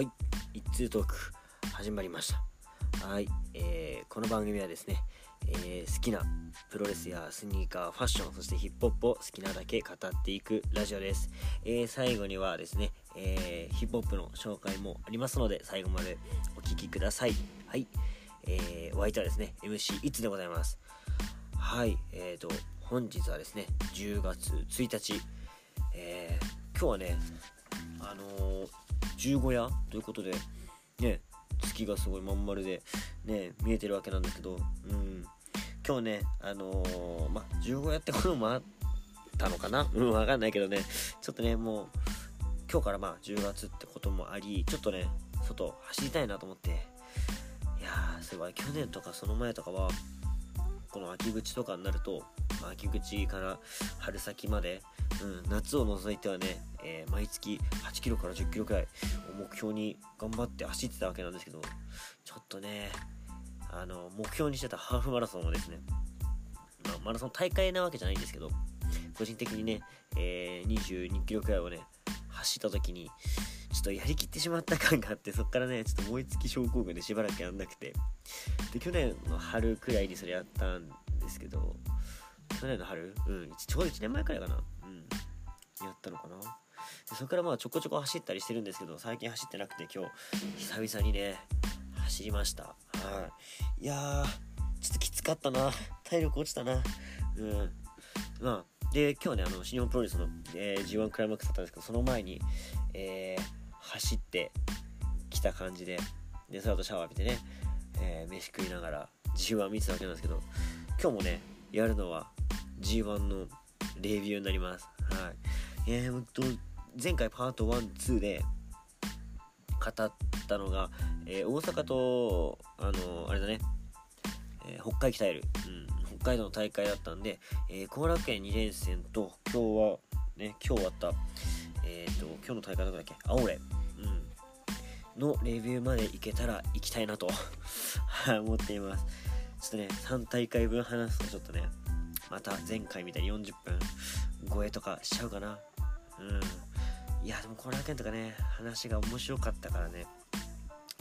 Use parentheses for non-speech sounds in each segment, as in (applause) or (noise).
はい。一通トーク始まりました。はい、えー、この番組はですね、えー、好きなプロレスやスニーカーファッションそしてヒップホップを好きなだけ語っていくラジオです、えー、最後にはですね、えヒップホップの紹介もありますので最後までお聴きください。はい。えー、お相手はですね MC いつでございます。はい。えーと本日はですね10月1日。えー、今日はねあのー、十五夜ということでね月がすごいまん丸でね見えてるわけなんですけどうん。今日ねあのー、まあ十五夜ってこともあったのかな？うんわかんないけどね。ちょっとねもう今日からまあ10月ってこともありちょっとね外走りたいなと思って。いやーそうい。去年とかその前とかはこの秋口とかになると、まあ、秋口から春先まで、うん、夏を除いてはね、えー、毎月8キロから10キロくらいを目標に頑張って走ってたわけなんですけどちょっとねあの目標にしてたハーフマラソンをですね、まあ、マラソン大会なわけじゃないんですけど個人的にね、えー、22キロくらいをね走った時にちょっとやりきってしまった感があってそっからねちょっと燃え尽き症候群でしばらくやんなくてで去年の春くらいにそれやったんですけど去年の春？うんちょうど1年前くらいかな。うん。やったのかな。そこからまあちょこちょこ走ったりしてるんですけど最近走ってなくて今日久々にね走りました。はい。いやーちょっときつかったな。体力落ちたな。うん。まあで今日ねあの新日本プロレスの、えー、G1 クライマックスだったんですけどその前に、えー、走ってきた感じででその後シャワー浴びてね、えー、飯食いながら G1 見てたわけなんですけど今日もねやるのは G1 のレビューになります。はい。えー、前回パート12で語ったのが、えー、大阪とあのあれだね、えー、北海鍛える、うん、北海道の大会だったんで後、えー、楽園2連戦と今日はね今日終わったえっ、と今日の大会どこだっけ？青レのレビューまでいけたら行きたいなと (laughs) 思っています。ちょっとね、3大会分話すとちょっとね、また前回みたいに40分超えとかしちゃうかな。うん。いや、でもこの件とかね、話が面白かったからね、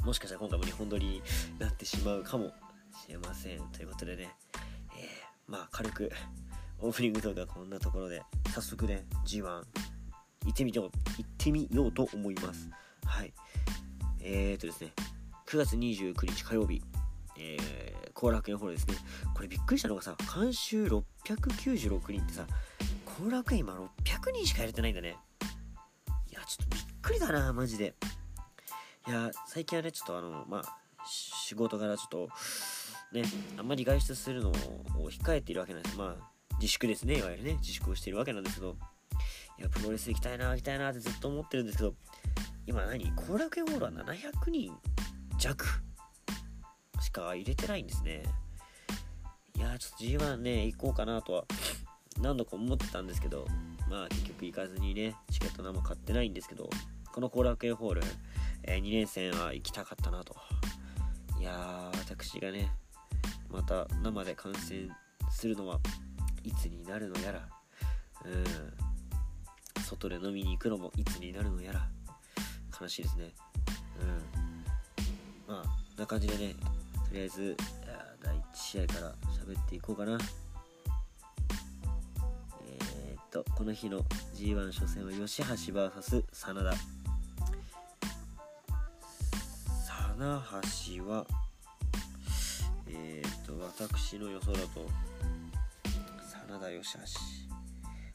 もしかしたら今回も日本撮りになってしまうかもしれません。ということでね、えー、まあ軽くオープニング動画こんなところで、早速ね、G1 行ってみよう、行ってみようと思います。はい。えーとですね、9月29日火曜日、えー、後楽園ホールですね。これびっくりしたのがさ、監修696人ってさ、後楽園今600人しか入れてないんだね。いや、ちょっとびっくりだな、マジで。いや、最近はね、ちょっとあの、まあ、仕事柄ちょっと、ね、あんまり外出するのを控えているわけなんです。まあ、自粛ですね、いわゆるね、自粛をしているわけなんですけど、いや、プロレス行きたいな、行きたいなってずっと思ってるんですけど、今何？後楽園ホールは700人弱しか入れてないんですね。いやちょっと G1 ね、行こうかなとは何度か思ってたんですけど、まあ結局行かずにね、チケット何も買ってないんですけど、この後楽園ホール、えー、2連戦は行きたかったなと。いやー、私がね、また生で観戦するのはいつになるのやら、うん、外で飲みに行くのもいつになるのやら、悲しいですね。うん。まあな感じでねとりあえず第1試合から喋っていこうかな、とこの日の G1 初戦は吉橋 VS 真田真橋はえー、と私の予想だと真田吉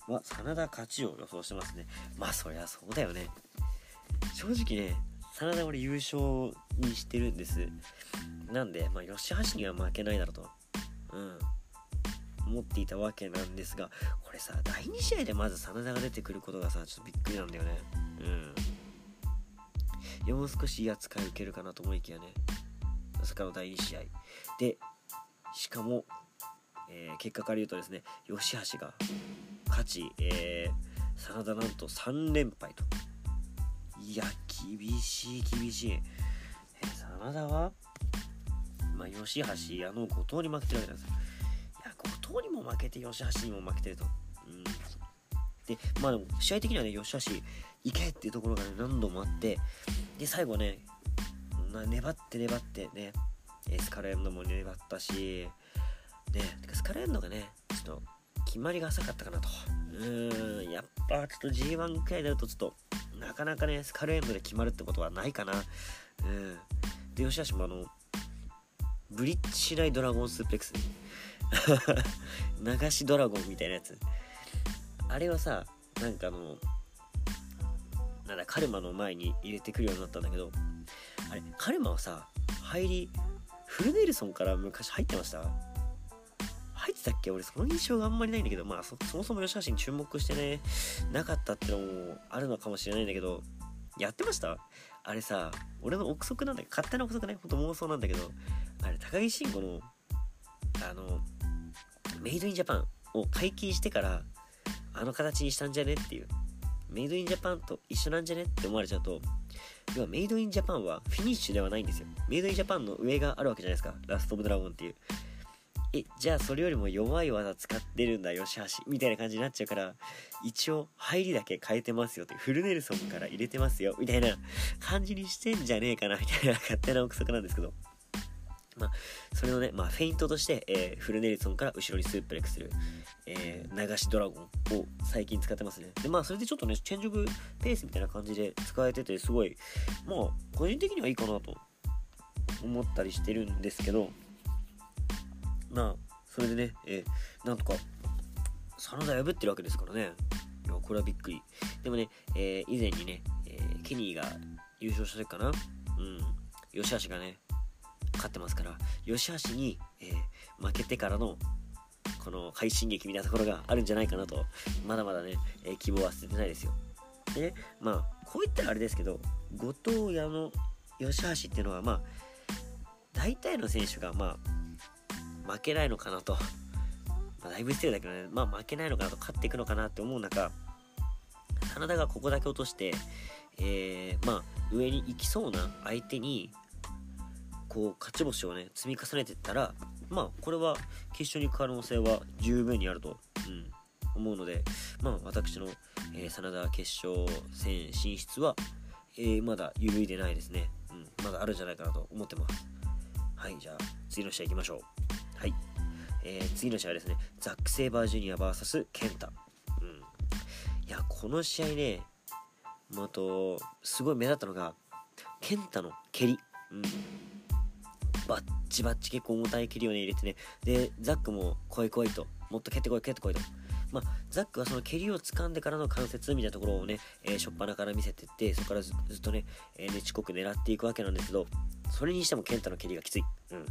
橋は真田勝ちを予想してますね。まあそりゃそうだよね。正直ね真田俺優勝にしてるんです。なんでまあ吉橋には負けないだろうと。うん。思っていたわけなんですがこれさ第2試合でまず真田が出てくることがさちょっとびっくりなんだよね。うん。もう少しいい扱い受けるかなと思いきやね。まさかの第2試合。でしかも、えー、結果から言うとですね吉橋が勝ち、えー、真田なんと3連敗と。いや、厳しい、厳しい。え、真田はまあ、吉橋、あの、後藤に負けてるわけなんですよ。藤にも負けて、吉橋にも負けてると。うん。で、まあでも、試合的にはね、吉橋、行けっていうところがね、何度もあって、で、最後ね粘って粘ってねスカレンドも粘ったしねスカレンドがねちょっと決まりが浅かったかなとうーんやっぱちょっと G1 くらいになるとちょっとなかなかねスカルエンドで決まるってことはないかなうんで吉橋もあのブリッジしないドラゴンスープレックス (laughs) 流しドラゴンみたいなやつ。あれはさなんかあのなんだカルマの前に入れてくるようになったんだけどあれカルマはさ入りフルネルソンから昔入ってました？入ってたっけ？俺その印象があんまりないんだけどまあそもそも吉橋に注目してねなかったってのもあるのかもしれないんだけどやってました？あれさ俺の憶測なんだけど勝手な憶測ね。ほんと妄想なんだけどあれ高木慎吾のあのメイドインジャパンを解禁してからあの形にしたんじゃねっていう。メイドインジャパンと一緒なんじゃねって思われちゃうと要はメイドインジャパンはフィニッシュではないんですよ。メイドインジャパンの上があるわけじゃないですか。ラストオブドラゴンっていう。えじゃあそれよりも弱い技使ってるんだ吉橋みたいな感じになっちゃうから一応入りだけ変えてますよってフルネルソンから入れてますよみたいな感じにしてんじゃねえかなみたいな勝手な憶測なんですけど。まあ、それのね、まあ、フェイントとして、えー、フルネルソンから後ろにスープレックする、えー、流しドラゴンを最近使ってますね。で、まあ、それでちょっとね、チェンジオブペースみたいな感じで使えてて、すごい、まあ、個人的にはいいかなと思ったりしてるんですけど、まあ、それでね、えー、なんとか、真田破ってるわけですからね。いや、これはびっくり。でもね、えー、以前にね、えー、ケニーが優勝した時かな。うん。吉橋がね、勝ってますから吉橋に、えー、負けてからのこの快進撃みたいなところがあるんじゃないかなとまだまだね、えー、希望は捨ててないですよ。でまあこういったらあれですけど後藤屋の吉橋っていうのはまあ大体の選手がまあ負けないのかなと、まあ、だいぶ失礼だけどねまあ負けないのかなと勝っていくのかなって思う中真田がここだけ落として、えー、まあ上に行きそうな相手にこう勝ち星をね積み重ねていったらまあこれは決勝に行く可能性は十分にあると、うん、思うのでまあ私の、えー、真田決勝戦進出は、えー、まだ揺るいでないですね、うん、まだあるんじゃないかなと思ってます。はいじゃあ次の試合行きましょう。はい、えー、次の試合はですねザック・セイバージュニア VS ケンタ。うん。いやこの試合ねあとすごい目立ったのがケンタの蹴り。うん。バッチバッチ結構重たい蹴りをね入れてね。でザックも来い来いと。もっと蹴ってこい蹴ってこいと。まあ、ザックはその蹴りを掴んでからの関節みたいなところをね、えー、初っ端から見せてってそこからずっとね、えー、ねちこく狙っていくわけなんですけどそれにしてもケンタの蹴りがきつい、うん、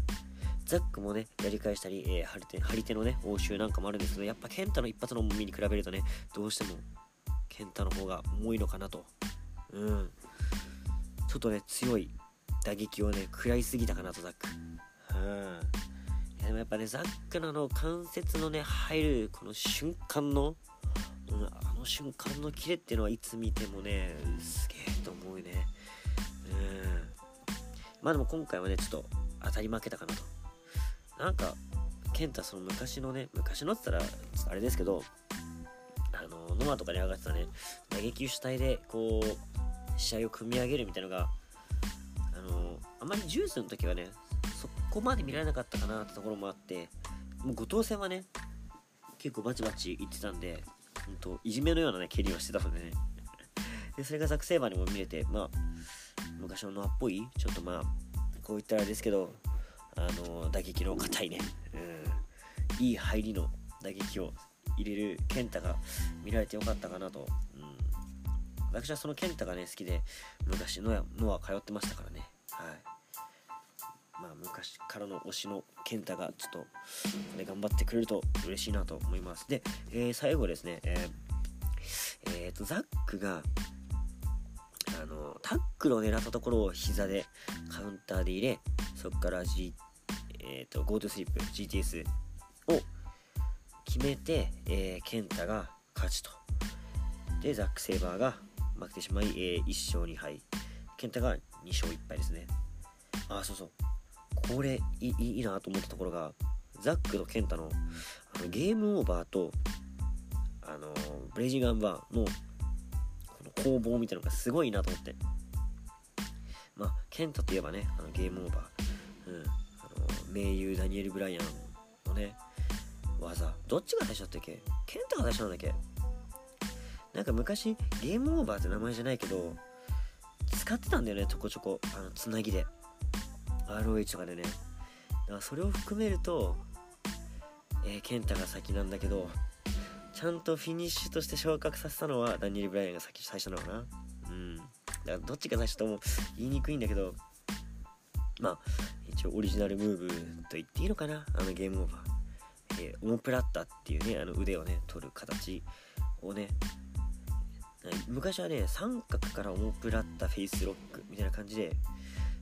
ザックもねやり返したり、えー、張り手張り手のね応酬なんかもあるんですけどやっぱケンタの一発の重みに比べるとねどうしてもケンタの方が重いのかなと。うん。ちょっとね強い打撃をね食らいすぎたかなとザック。うん。でもやっぱねザックのの関節のね入るこの瞬間の、うん、あの瞬間のキレっていうのはいつ見てもねすげえと思うね。うん。まあでも今回はねちょっと当たり負けたかなと。なんか健太その昔のね昔のって言ったらあれですけどあのノマとかに上がってたね打撃主体でこう試合を組み上げるみたいなのがあまりジュースの時はね、そこまで見られなかったかなってところもあって、もう後藤戦はね、結構バチバチいってたんで、ほんと、いじめのようなね、蹴りをしてたのでね。で、それがザクセーバーにも見れて、まあ、昔のノアっぽい、ちょっとまあ、こういったらあれですけど、あの、打撃の硬いね、うん、いい入りの打撃を入れる健太が見られてよかったかなと、うん、私はその健太がね好きで昔のノア通ってましたからね。はい。まあ、昔からの推しの健太がちょっとこれ頑張ってくれると嬉しいなと思います。で、えー、最後ですねえー、えー、とザックがあのタックルを狙ったところを膝でカウンターで入れそこから、G えーと、GoTo スリップ GTS を決めて、えー、ケンタが勝ちと。でザック・セイバーが負けてしまい、えー、1勝2敗。ケンタが2勝1敗ですね。あそうそう。これいいいなと思ったところがザックとケンタのあのゲームオーバーとあのブレイジングアンバーのこの攻防みたいなのがすごいなと思って。まあケンタといえばねあのゲームオーバー、うん、あの名優ダニエル・ブライアンのね技。どっちが最初だったっけ？ケンタが最初なんだっけ？なんか昔ゲームオーバーって名前じゃないけど使ってたんだよねちょこちょこ。あのつなぎで。ROH とかでね。だからそれを含めるとえー、ケンタが先なんだけどちゃんとフィニッシュとして昇格させたのはダニエル・ブライアンが先最初なのかな。うん。だからどっちが最初とも言いにくいんだけどまあ一応オリジナルムーブと言っていいのかな。あのゲームオーバー、えー、オモプラッタっていうねあの腕をね取る形をね。昔はね三角からオモプラッタフェイスロックみたいな感じで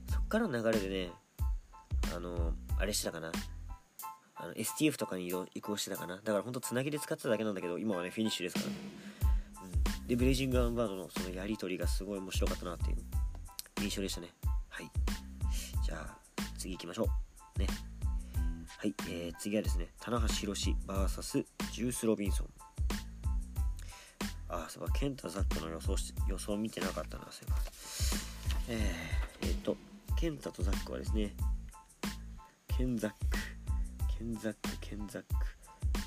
そっからの流れでねあのあれしてたかな。あの STF とかに移行してたかな。だからほんとつなぎで使ってただけなんだけど今はねフィニッシュですから、ねうん、でブレイジングアンバードのそのやり取りがすごい面白かったなっていう。印象でしたね。はい。じゃあ次行きましょう。ね。はい、えー、次はですね棚橋宏 VS ジュース・ロビンソン。あそうか。ケンタ・ザックの予想し予想見てなかったなそういえば。えー、えー、っとケンタとザックはですねケンザック。ケンザックケンザック。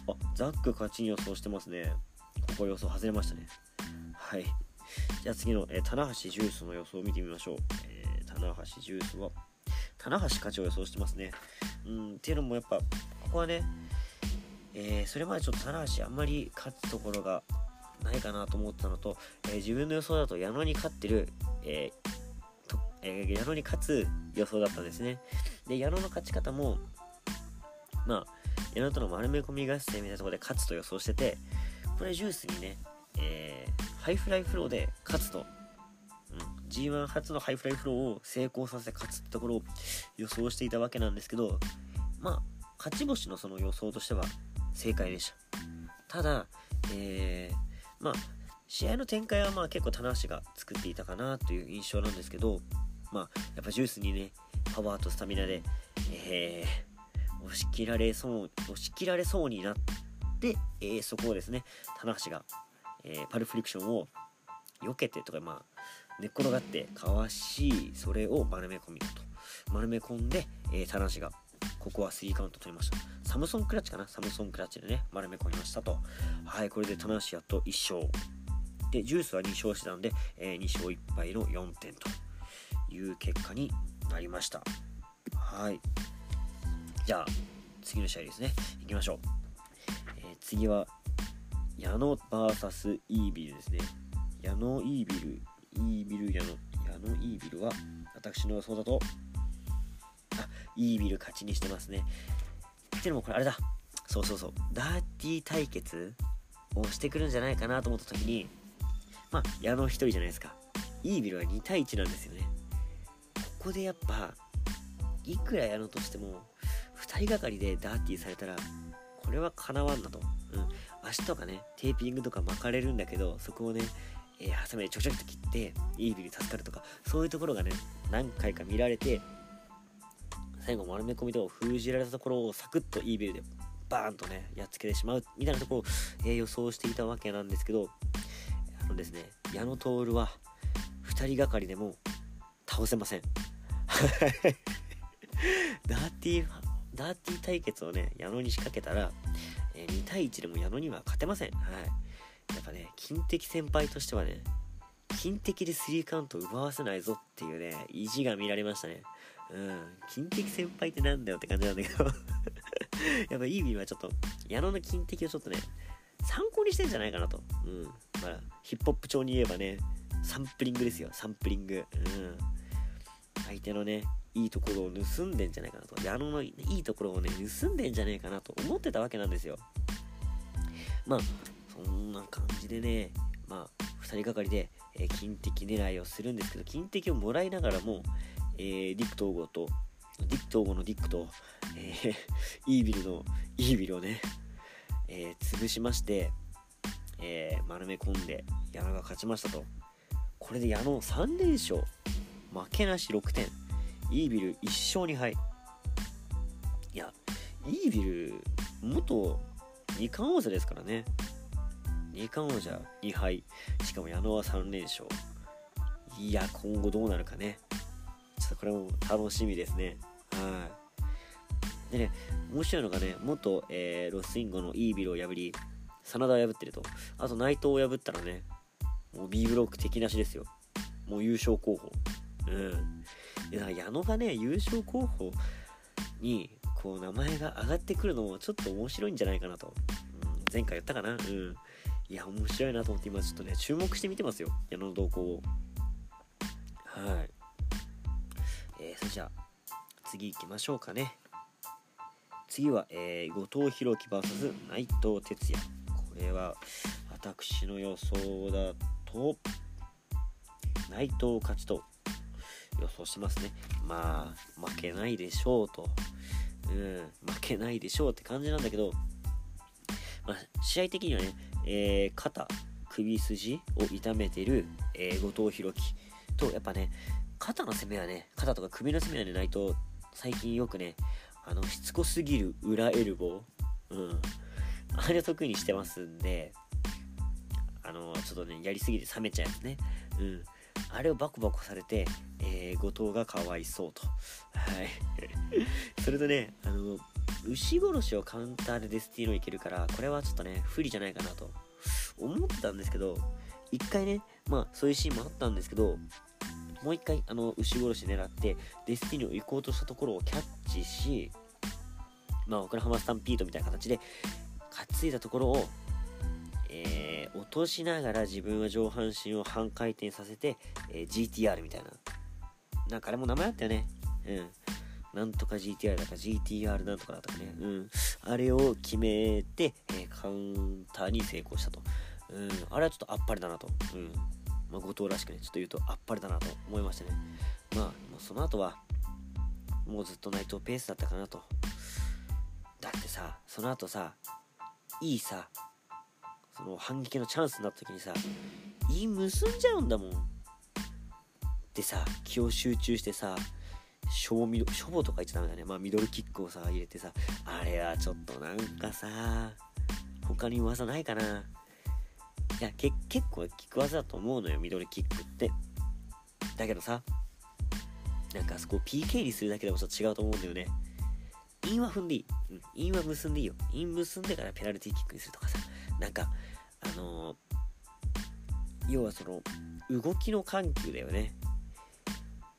あザック勝ちに予想してますね。ここ予想外れましたね。はい。じゃあ次の、えー、棚橋ジュースの予想を見てみましょう、えー、棚橋ジュースは棚橋勝ちを予想してますね。うんっていうのもやっぱここはねえー、それまでちょっと棚橋あんまり勝つところがないかなと思ったのと、えー、自分の予想だと矢野に勝ってる、ええー、矢野に勝つ予想だったんですね。で矢野の勝ち方もまあ、矢野との丸め込み合戦みたいなところで勝つと予想してて、これジュースにね、えー、ハイフライフローで勝つと、うん、G1 初のハイフライフローを成功させて勝つってところを予想していたわけなんですけど、まあ、勝ち星のその予想としては正解でした。ただ、えー、まあ、試合の展開はまあ結構棚橋が作っていたかなという印象なんですけど、まあ、やっぱジュースにね、パワーとスタミナで、えー、押し切られそう押し切られそうになって、えー、そこをですね棚橋が、えー、パルフリクションを避けてとかまあ寝っ転がってかわしそれを丸め込みと。丸め込んで、えー、棚橋がここは3カウント取りました。サムソンクラッチかな？サムソンクラッチでね丸め込みましたと。はいこれで棚橋やっと1勝。でジュースは2勝してたんで、えー、2勝1敗の4点と。いう結果になりました。はい。じゃあ次の試合ですね。いきましょう、えー、次は矢野 VS イービルですね。矢野イービルイービル矢野矢野イービルは私の予想だとあイービル勝ちにしてますね。っていうのもこれあれだ。そうそうそう。ダーティー対決をしてくるんじゃないかなと思った時にまあ矢野1人じゃないですか。イービルは2対1なんですよね。ここでやっぱいくら矢野としても2人がかりでダーティーされたらこれはかなわんなと、うん、足とかねテーピングとか巻かれるんだけどそこをね、えー、ハサミでちょちょっと切ってイービル助かるとかそういうところがね何回か見られて最後丸め込みと封じられたところをサクッとイービルでバーンとねやっつけてしまうみたいなところを、えー、予想していたわけなんですけどあのですね矢野徹は2人がかりでも倒せません。ダーティーダーティー対決をね、矢野に仕掛けたら、えー、2対1でも矢野には勝てません。はい。やっぱね、金敵先輩としてはね、金敵で3カウント奪わせないぞっていうね、意地が見られましたね。うん。金敵先輩ってなんだよって感じなんだけど (laughs) やっぱいい意味はちょっと、矢野の金敵をちょっとね、参考にしてんじゃないかなと。うん。まあ、ヒップホップ調に言えばね、サンプリングですよ、サンプリング。うん。相手のね、いいところを盗んでんじゃないかなと。矢野のいいところをね盗んでんじゃねえかなと思ってたわけなんですよ。まあそんな感じでねまあ2人がかりで、えー、金敵狙いをするんですけど金敵をもらいながらも、えー、ディック統合とディック統合のディックと、えー、(laughs) イービルのイービルをね、え、潰しまして、えー、丸め込んで矢野が勝ちましたと。これで矢野3連勝。負けなし6点。イービル1勝2敗。いやイービル元二冠王者ですからね。二冠王者2敗。しかも矢野は3連勝。いや今後どうなるかね。ちょっとこれも楽しみですね。はい。でね面白いのがね元、えー、ロスインゴのイービルを破り真田を破ってると。あと内藤を破ったらねもう B ブロック敵なしですよ。もう優勝候補。うん。だから矢野がね優勝候補にこう名前が上がってくるのもちょっと面白いんじゃないかなと、うん、前回言ったかな。うん。いや面白いなと思って今ちょっとね注目して見てますよ。矢野の動向を。はい。えー、それじゃあ次行きましょうかね。次は、えー、後藤弘樹 VS 内藤哲也。これは私の予想だと内藤勝ちと予想しますね。まあ負けないでしょうと。うん負けないでしょうって感じなんだけど、まあ、試合的にはね、えー、肩首筋を痛めてる、えー、後藤弘樹とやっぱね肩の攻めはね肩とか首の攻めはねないと最近よくねあのしつこすぎる裏エルボーうん。あれを得意にしてますんであのちょっとねやりすぎて冷めちゃうやつね。うん。あれをバコバコされて、えー、後藤がかわいそうと。はい。(laughs) それとね、あの、牛殺しをカウンターでデスティーノいけるから、これはちょっとね、不利じゃないかなと思ったんですけど、一回ね、まあそういうシーンもあったんですけど、もう一回、あの、牛殺し狙って、デスティーノ行こうとしたところをキャッチし、まあ、オクラハマスタンピートみたいな形で、担いだところを、えー、落としながら自分は上半身を半回転させて、えー、GTR みたいな。なんかあれも名前あったよね。うん。なんとか GTR だか GTR なんとかだったかね。うん。あれを決めて、えー、カウンターに成功したと。うん。あれはちょっとあっぱれだなと。うん。まあ、後藤らしくね、ちょっと言うとあっぱれだなと思いましたね。まあ、もうその後は、もうずっと内藤ペースだったかなと。だってさ、その後さ、いいさ、その反撃のチャンスになった時にさ、いい結んじゃうんだもん。でさ、気を集中してさ、しょぼみ、しょぼとか言っちゃダメだね。まあ、ミドルキックをさ、入れてさ、あれはちょっとなんかさ、他に技ないかな。いや、結構効く技だと思うのよ、ミドルキックって。だけどさ、なんかそこ PK にするだけでもちょっと違うと思うんだよね。インは踏んでいい。うん、インは結んでいいよ。イン結んでからペナルティーキックにするとかさ。なんか、あのー、要はその、動きの緩急だよね。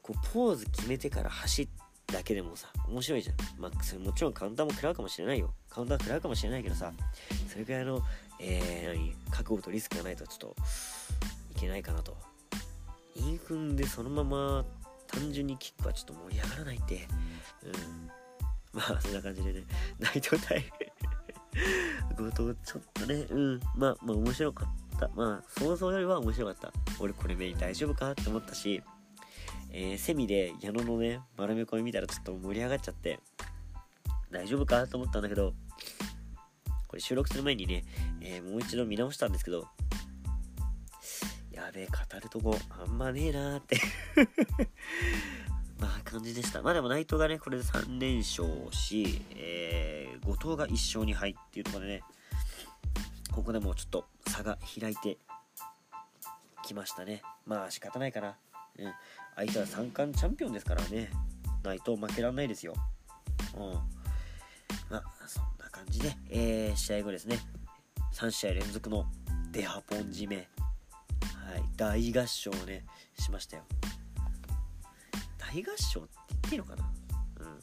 こう、ポーズ決めてから走っだけでもさ、面白いじゃん。まあ、それもちろんカウンターも食らうかもしれないよ。カウンター食らうかもしれないけどさ、それぐらいの、えー、何、覚悟とリスクがないとちょっと、いけないかなと。インフンでそのまま単純にキックはちょっと盛り上がらないって、うん。まあ、そんな感じでね、(laughs) 内藤対後藤、ちょっとね、うん、まあ、まあ、面白かった。まあ、想像よりは面白かった。俺、これメイン大丈夫かって思ったし、えー、セミで矢野のね、丸め込み見たらちょっと盛り上がっちゃって、大丈夫かと思ったんだけど、これ収録する前にね、えー、もう一度見直したんですけど、やべえ、語るとこあんまねえなーってまあ感じでした。まあでも内藤がね、これで3連勝し、えー、後藤が1勝2敗っていうところでね、ここでもうちょっと差が開いてきましたね。まあ仕方ないかな。うん。相手は三冠チャンピオンですからね。内藤負けらんないですよ。うん。まあ、そんな感じで、えー、試合後ですね、3試合連続のデハポン締め、はい、大合唱をね、しましたよ。大合唱って言っていいのかな？うん。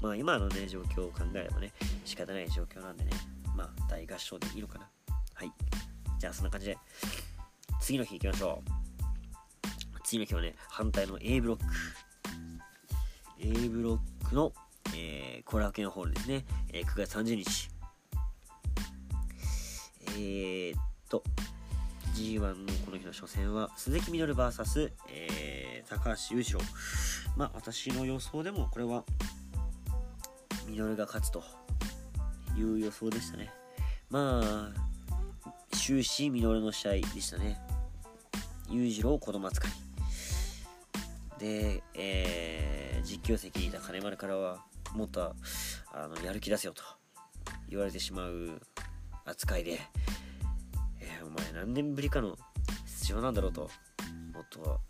まあ今のね、状況を考えればね、仕方ない状況なんでね、まあ大合唱でいいのかな？はい。じゃあそんな感じで、次の日行きましょう。次の日はね、反対の A ブロック。A ブロックの、えー、コラーケンホールですね。えー、9月30日。えー、っと、G1 のこの日の初戦は、鈴木みのる VS、えー、高橋裕次郎。まあ、私の予想でも、これは、ミノルが勝つという予想でしたね。まあ、終始ミノルの試合でしたね。裕次郎子供扱い。で、えー、実況席にいた金丸からは、もっとあのやる気出せよと言われてしまう扱いで、お前何年ぶりかの出場なんだろうと、もっと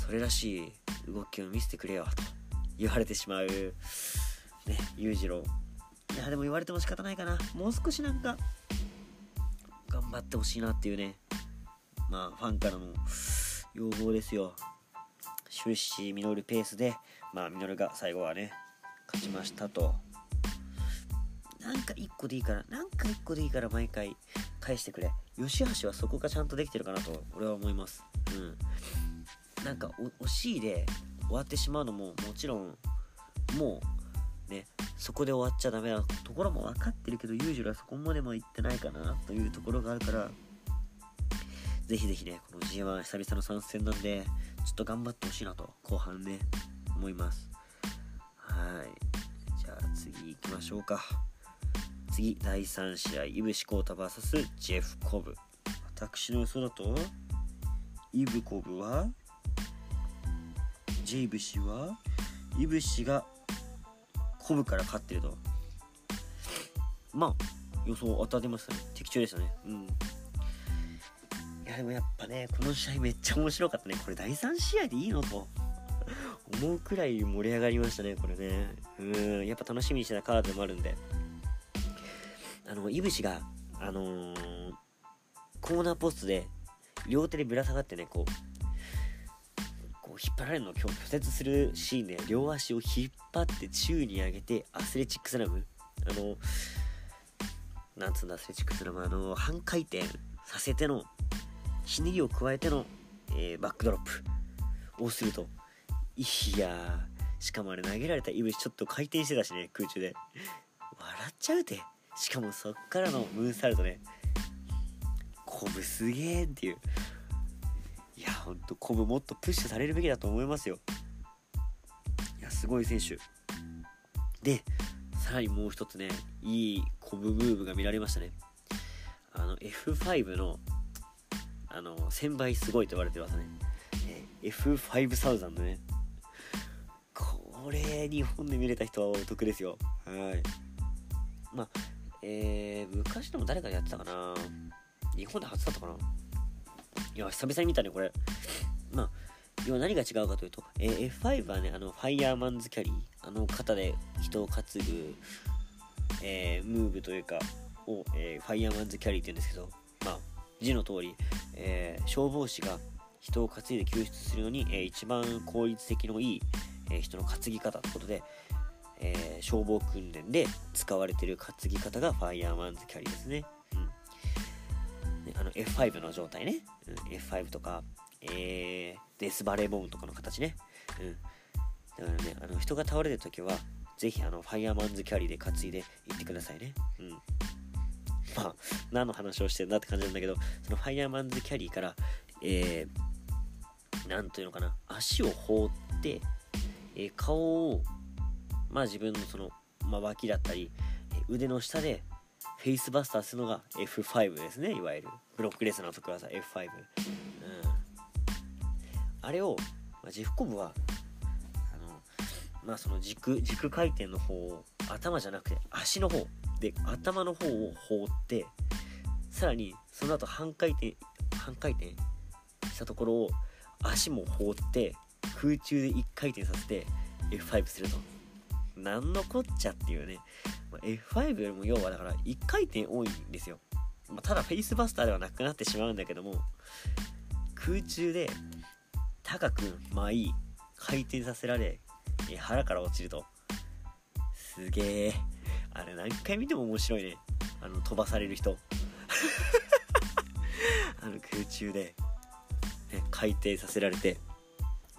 それらしい動きを見せてくれよと言われてしまう。ね裕次郎。いやでも言われても仕方ないかな。もう少しなんか頑張ってほしいなっていうね。まあファンからの要望ですよ。終始実るペースでまあ実が最後はね勝ちましたと。なんか1個でいいからなんか1個でいいから毎回返してくれ。吉橋はそこがちゃんとできてるかなと俺は思います。うん。なんか惜しいで終わってしまうのももちろんもうねそこで終わっちゃダメなところも分かってるけどユージュはそこまでも行ってないかなというところがあるからぜひぜひねこの G1 久々の参戦なんでちょっと頑張ってほしいなと後半ね思います。はい。じゃあ次行きましょうか。次第3試合イブシコータ VS ジェフ・コブ。私の予想だとイブコブはジェイブシはイブシがコブから勝ってると。まあ予想当たってましたね。的中でしたね。うん。いやでもやっぱねこの試合めっちゃ面白かったね。これ第3試合でいいのと。思うくらい盛り上がりましたねこれね。うん。やっぱ楽しみにしてたカードでもあるんで。あのいぶしがあのー、コーナーポストで両手でぶら下がってねこうこう引っ張られるのを拒絶するシーンで両足を引っ張って宙に上げてアスレチックスラム。あのなんつうんだアスレチックスラム。あの半回転させてのひねりを加えての、え、バックドロップをすると。いやしかもあれ投げられたいぶしちょっと回転してたしね空中で。笑っちゃうて。しかもそっからのムーンサルトね。コブすげえっていう。いやほんとコブもっとプッシュされるべきだと思いますよ。いやすごい選手。でさらにもう一つねいいコブムーブが見られましたね。あの F5 のあの1000倍すごいと言われてますね、え F5000 ね。これ日本で見れた人はお得ですよ。はい。まあえー、昔でも誰かやってたかな。日本で初だったかな。いや、久々に見たね、これ。まあ、要は何が違うかというと、えー、F5 はね、あの、ファイヤーマンズキャリー、あの、肩で人を担ぐ、えー、ムーブというか、を、えー、ファイヤーマンズキャリーって言うんですけど、まあ、字の通り、えー、消防士が人を担いで救出するのに、えー、一番効率的のいい、えー、人の担ぎ方ってことで、えー、消防訓練で使われてる担ぎ方がファイヤーマンズキャリーですね。うん、あの F5 の状態ね。うん、F5 とか、えー、デスバレーボーンとかの形ね。うん、だからね、あの人が倒れてる時は、ぜひあのファイヤーマンズキャリーで担いでいってくださいね。うん。まあ、何の話をしてんだって感じなんだけど、そのファイヤーマンズキャリーから、えー、なんというのかな、足を放って、えー、顔をまあ自分のその、まあ、脇だったり腕の下でフェイスバスターするのが F5 ですねいわゆる。ブロックレスナーとください F5、うん、あれを、まあ、ジェフコブはあのまあその軸軸回転の方を頭じゃなくて足の方。で頭の方を放ってさらにその後半回転半回転したところを足も放って空中で1回転させて F5 すると。なんのこっちゃっていうね、ま、F5 よりも要はだから1回転多いんですよ、まあ、ただフェイスバスターではなくなってしまうんだけども空中で高く舞い回転させられ腹から落ちると。すげえ。あれ何回見ても面白いね。あの飛ばされる人。(laughs) あの空中で、ね、回転させられて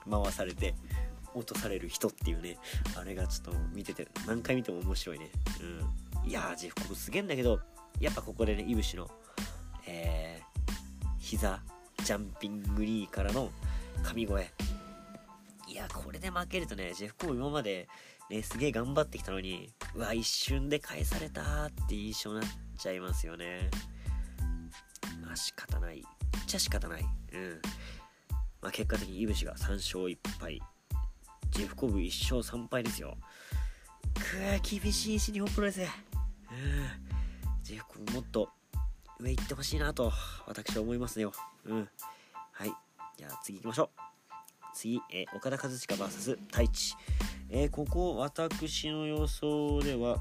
回されて。落とされる人っていうねあれがちょっと見てて何回見ても面白いね。うん。いやージェフコブすげえんだけどやっぱここでねいぶしのえー、膝ジャンピングリーからの神声。いやこれで負けるとねジェフコブ今までねすげえ頑張ってきたのにうわ一瞬で返されたって印象になっちゃいますよね。まあ仕方ない。っちゃ仕方ない。うん。まあ結果的にイブシが3勝1敗。ジェフコブ1勝3敗ですよ。くー、厳しいし、日本プロレス。うん。ジェフコブもっと上行ってほしいなと、私は思いますよ。うん。はい。じゃあ次行きましょう。次、えー、岡田和親 VS 太一、えー、ここ私の予想では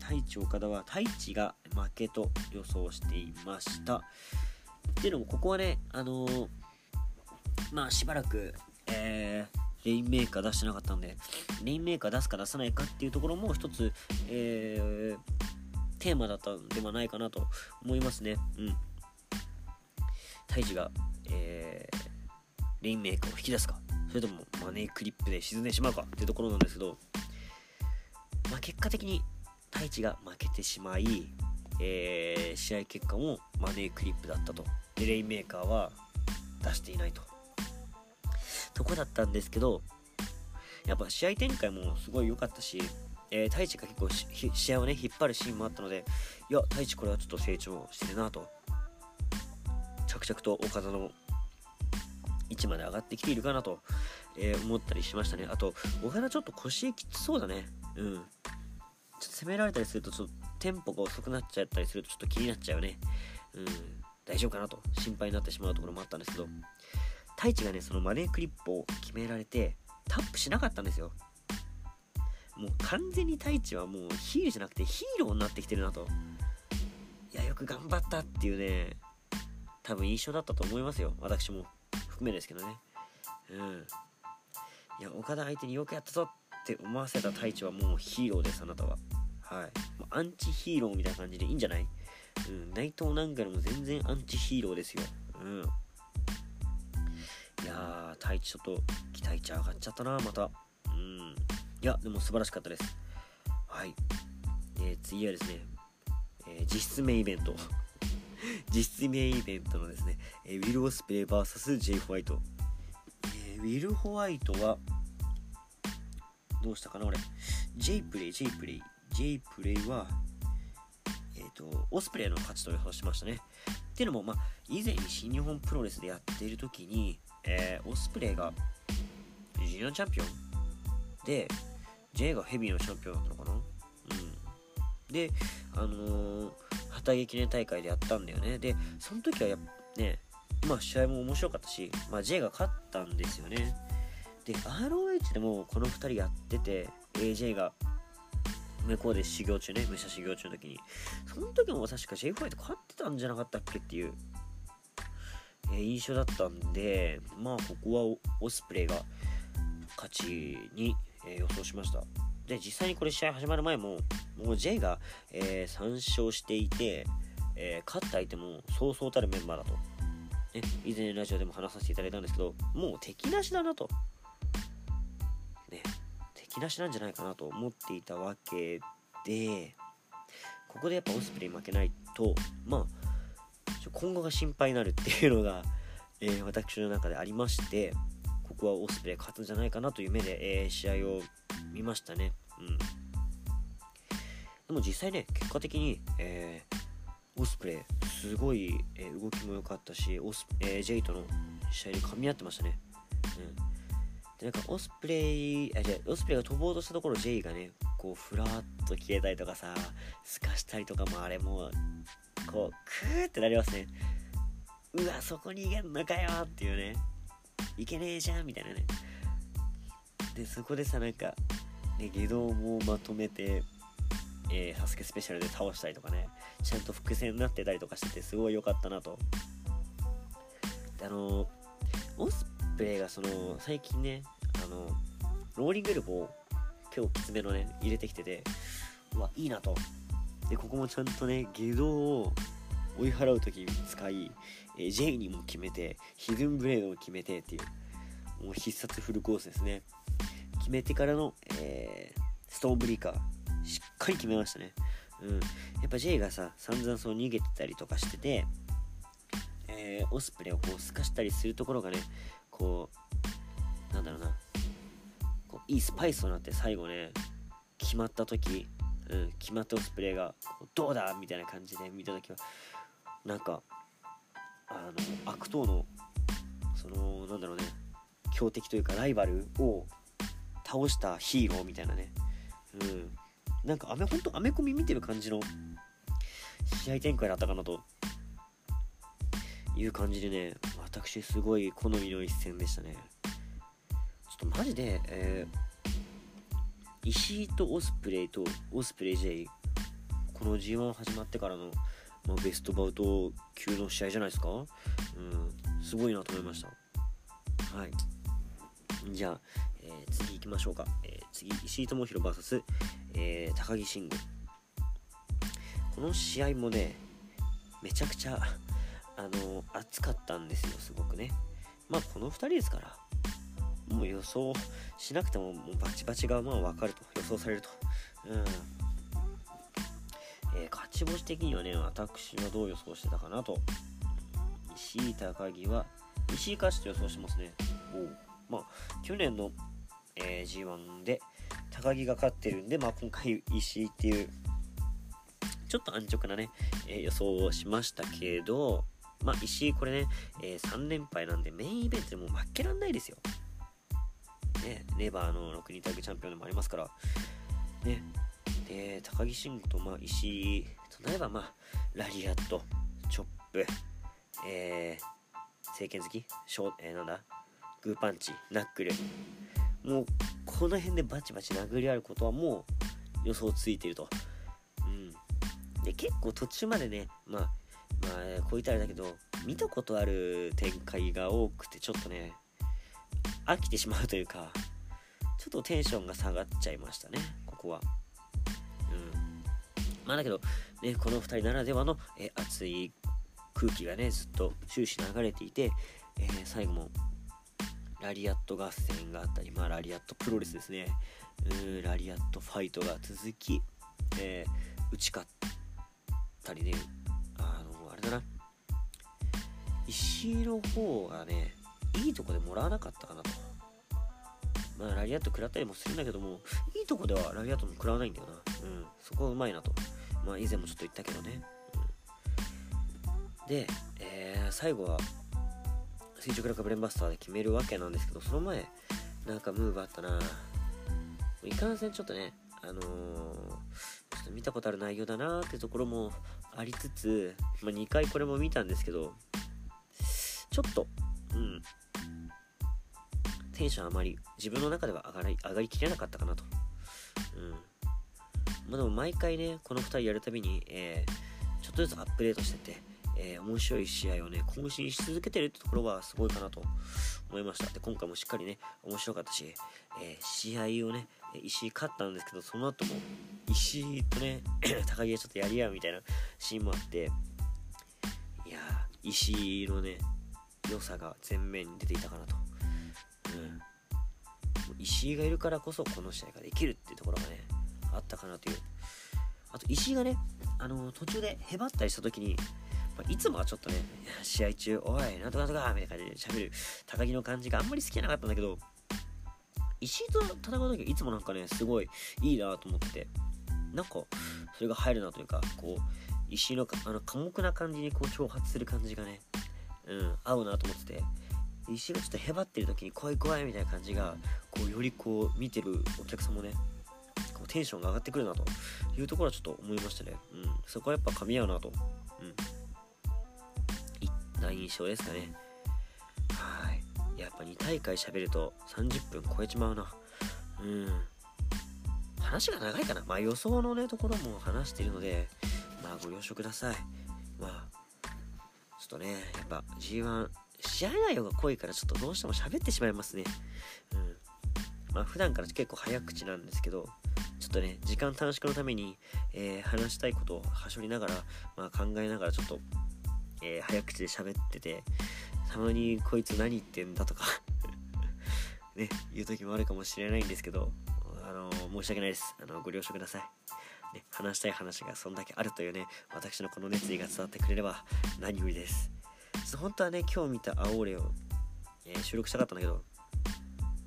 太一岡田は太一が負けと予想していましたっていうのもここはねあのー、まあしばらくえー、レインメーカー出してなかったんでレインメーカー出すか出さないかっていうところも一つ、えー、テーマだったんではないかなと思いますね。うん。太一が、えー、レインメーカーを引き出すかそれともマネークリップで沈んでしまうかっていうところなんですけど、まあ、結果的に太一が負けてしまい、えー、試合結果もマネークリップだったと。でレインメーカーは出していないと。とこだったんですけどやっぱ試合展開もすごい良かったし、えー、太一が結構試合をね引っ張るシーンもあったのでいや太一これはちょっと成長してるなと着々と岡田の位置まで上がってきているかなと、えー、思ったりしましたね。あと岡田ちょっと腰きつそうだね。うん。ちょっと攻められたりするとちょっとテンポが遅くなっちゃったりするとちょっと気になっちゃうね。うん。大丈夫かなと心配になってしまうところもあったんですけど。太一がねそのマネークリップを決められてタップしなかったんですよ。もう完全に太一はもうヒールじゃなくてヒーローになってきてるなと。いやよく頑張ったっていうね多分印象だったと思いますよ。私も含めですけどね。うん。いや岡田相手によくやったぞって思わせた太一はもうヒーローですあなたは。はい。もうアンチヒーローみたいな感じでいいんじゃない？うん。内藤なんかでも全然アンチヒーローですよ。うん。いやー太一ちょっと期待値上がっちゃったなまた。うん。いやでも素晴らしかったです。はい。で次はですね、えー、実質メイベント。(laughs) 実質メイベントのですね、えー、ウィル・オスプレイ VS ジェイ・ホワイト、えー、ウィル・ホワイトはどうしたかな俺。J プレイ J プレイ。J プレイはえっ、ー、とオスプレイの勝ちと予想しましたね。っていうのもまあ以前に新日本プロレスでやっている時にえー、オスプレイがジュニアチャンピオン。で J がヘビーのチャンピオンだったのかな？うん。であのー、旗揚記念大会でやったんだよね。でその時はやねまあ試合も面白かったし、まあ、J が勝ったんですよね。で ROH でもこの2人やってて AJ が向こうで修行中ね。武者修行中の時に。その時も確か J ファイト勝ってたんじゃなかったっけっていうえ印象だったんで、まあ、ここはオスプレイが勝ちに、え予想しました。で、実際にこれ試合始まる前も、もう J が、えー、3勝していて、え、勝った相手もそうそうたるメンバーだと。ね、以前ラジオでも話させていただいたんですけど、もう敵なしだなと。ね、敵なしなんじゃないかなと思っていたわけで、ここでやっぱオスプレイ負けないと、まあ、今後が心配になるっていうのが、えー、私の中でありましてここはオスプレイ勝つんじゃないかなという目で、えー、試合を見ましたね、うん、でも実際ね結果的に、えー、オスプレイすごい、え動きも良かったしオス、えジェイとの試合に噛み合ってましたね、うん。でなんかオスプレイあじゃオスプレイが飛ぼうとしたところジェイがねこうふらっと消えたりとかさすかしたりとかもあれもこうクーってなりますね。うわそこに行けんのかよっていうね。いけねえじゃんみたいなね。でそこでさなんかね下道もまとめてえー、サスケスペシャルで倒したりとかね。ちゃんと伏線になってたりとかしててすごい良かったなと。であのオスプレイがその最近ねあのローリングエルボー結構きつめのね入れてきててうわいいなと。でここもちゃんとね下道を追い払う時に使い、えー、J にも決めてヒズンブレードを決めてっていうもう必殺フルコースですね。決めてからの、えー、ストーンブリーカーしっかり決めましたね。うん。やっぱ J がさ散々そう逃げてたりとかしててえー、オスプレイをこう透かしたりするところがねこうなんだろうなこういいスパイスとなって最後ね決まった時うん、決まったオスプレイがどうだみたいな感じで見た時はなんかあの悪党のそのなんだろうね強敵というかライバルを倒したヒーローみたいなね。うん。なんかアメ本当アメコミ見てる感じの試合展開だったかなと。いう感じでね私すごい好みの一戦でしたね。ちょっとマジで、えー、石井とオスプレイとオスプレイ J この G1 始まってからの、まあ、ベストバウト級の試合じゃないですか？うんすごいなと思いました。はい。じゃあ、えー、次行きましょうか、えー、次石井智弘 VS、えー、高木慎吾。この試合もねめちゃくちゃあの熱かったんですよすごくね。まあこの2人ですから。もう予想しなくてももうバチバチがまあ分かると予想されると。うん。えー、勝ち星的にはね私はどう予想してたかなと。石井高木は石井勝ちと予想してますね。おまあ去年の、えー、G1 で高木が勝ってるんで、まあ、今回石井っていうちょっと安直なね、えー、予想をしましたけど、まあ、石井これね、えー、3連敗なんでメインイベントでも負けらんないですよ。ね、ネバーの6人タッグチャンピオンでもありますから、ね、で、高木慎吾と、まあ、石井となれば、まあ、ラリアット、チョップ、えー、政権好き、ショー、えー、なんだ、グーパンチ、ナックル、もう、この辺でバチバチ殴り合うことはもう予想ついてると。うん。で結構途中までねまあまあこう言ったらだけど見たことある展開が多くてちょっとね飽きてしまうというかちょっとテンションが下がっちゃいましたねここは。うん。まあだけどねこの2人ならではの、え熱い空気がねずっと終始流れていて、えー、最後もラリアット合戦があったり、まあ、ラリアットプロレスですね。うんラリアットファイトが続き、えー、打ち勝ったりねあのあれだな。石の方がねいいとこでもらわなかったかなと。まあラリアット食らったりもするんだけどもいいとこではラリアットも食らわないんだよな。うん。そこはうまいなと。まあ以前もちょっと言ったけどね、うん、で、えー、最後は垂直落下ブレンバスターで決めるわけなんですけどその前なんかムーブあったな。いかんせんちょっとねあのーと見たことある内容だなってところもありつつ、まあ、2回これも見たんですけどちょっとうん。テンションあまり自分の中では上がり上がりきれなかったかなとうんまあでも毎回ねこの2人やるたびに、えー、ちょっとずつアップデートしててえー、面白い試合をね、更新し続けてるってところはすごいかなと思いました。で、今回もしっかりね、面白かったし、えー、試合をね、石井勝ったんですけど、その後も石井とね、(clears throat) 高木がちょっとやり合うみたいなシーンもあって、いや石井のね、良さが前面に出ていたかなと。石井がいるからこそこの試合ができるっていうところがね、あったかなという。あと石井がね、あの途中でへばったりした時に、まあ、いつもはちょっとね、(laughs) 試合中、おい、なんとかなんとかみたいな感じで喋る高木の感じがあんまり好きじゃなかったんだけど、石井と戦う時はいつもなんかね、すごいいいなと思って、なんか、それが入るなというか、こう、石井のあの寡黙な感じにこう挑発する感じがね、うん、合うなと思ってて、石がちょっとへばってる時に怖い怖いみたいな感じが、こう、よりこう、見てるお客さんもね、こうテンションが上がってくるなというところはちょっと思いましたね。うん、そこはやっぱ噛み合うなと。うん。な印象ですかね。はい。やっぱ2大会喋ると30分超えちまうな。うん。話が長いかな。まあ予想のね、ところも話しているので、まあご了承ください。まあ、ちょっとね、やっぱ G1、試合内容が濃いからちょっとどうしても喋ってしまいますね。うん。まあ普段から結構早口なんですけど、ちょっとね、時間短縮のために、えー、話したいことをはしょりながら、まあ考えながらちょっとえー、早口で喋っててたまにこいつ何言ってんだとか (laughs) ね言う時もあるかもしれないんですけどあの申し訳ないですあのご了承ください、ね、話したい話がそんだけあるというね私のこの熱意が伝わってくれれば何よりです本当はね今日見た「アオーレを」えー、収録したかったんだけど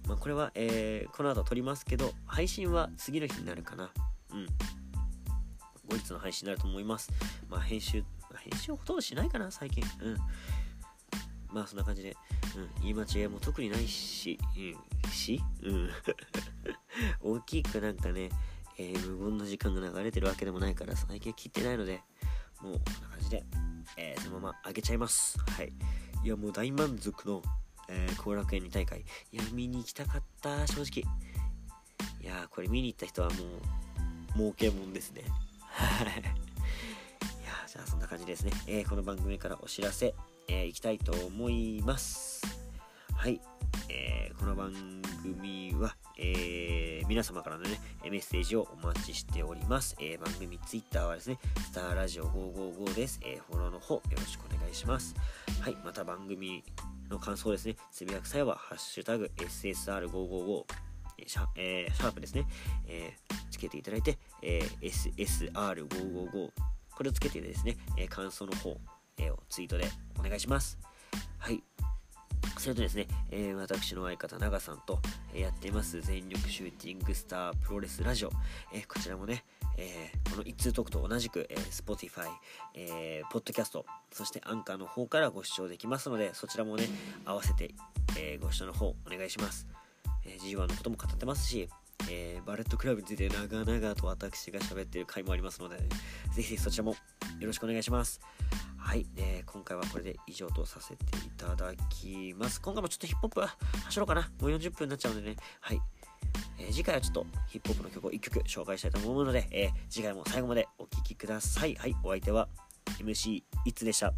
まあ、これは、えー、この後撮りますけど配信は次の日になるかなうん後日の配信になると思いますまあ編集編集ほとんどしないかな、最近。うん。まあそんな感じで、うん、言い間違いも特にないし、うん、しうん。(laughs) 大きくなんかね、えー、無言の時間が流れてるわけでもないから、最近切ってないので、もうこんな感じで、えー、そのまま上げちゃいます。はい。いやもう大満足のえー、後楽園2大会。いや見に行きたかった正直。いやこれ見に行った人はもう儲けもんですね。はい。いやじゃあそんな感じですね、えー、この番組からお知らせ、えー、いきたいと思います。はい、えー、この番組は、えー、皆様からのね、メッセージをお待ちしております。えー、番組ツイッターはですね、スターラジオ555です。え、フォローの方よろしくお願いします。はい、また番組の感想ですね、つぶやく際は、ハッシュタグ SSR555、シャ,、えー、シャープですね、えー、つけていただいて、えー、SSR555、これをつけてですね、えー、感想の方、えー、をツイートでお願いします。はい。それとですね、えー、私の相方、長さんと、やっています、全力シューティングスタープロレスラジオ。えー、こちらもね、えこの一通トークと同じく、え Spotify、えー、Podcast、そしてアンカーの方からご視聴できますので、そちらもね、合わせて、えご視聴の方お願いします。え G1 のことも語ってますし、えバレットクラブについて長々と私が喋っている回もありますので、ね、ぜひそちらもよろしくお願いします。はい、えー、今回はこれで以上とさせていただきます。今回もちょっとヒップホップ走ろうかな。もう40分になっちゃうのでね。はい。えー、次回はちょっとヒップホップの曲を1曲紹介したいと思うので、えー、次回も最後までお聴きください。はい、お相手は MC いつでした。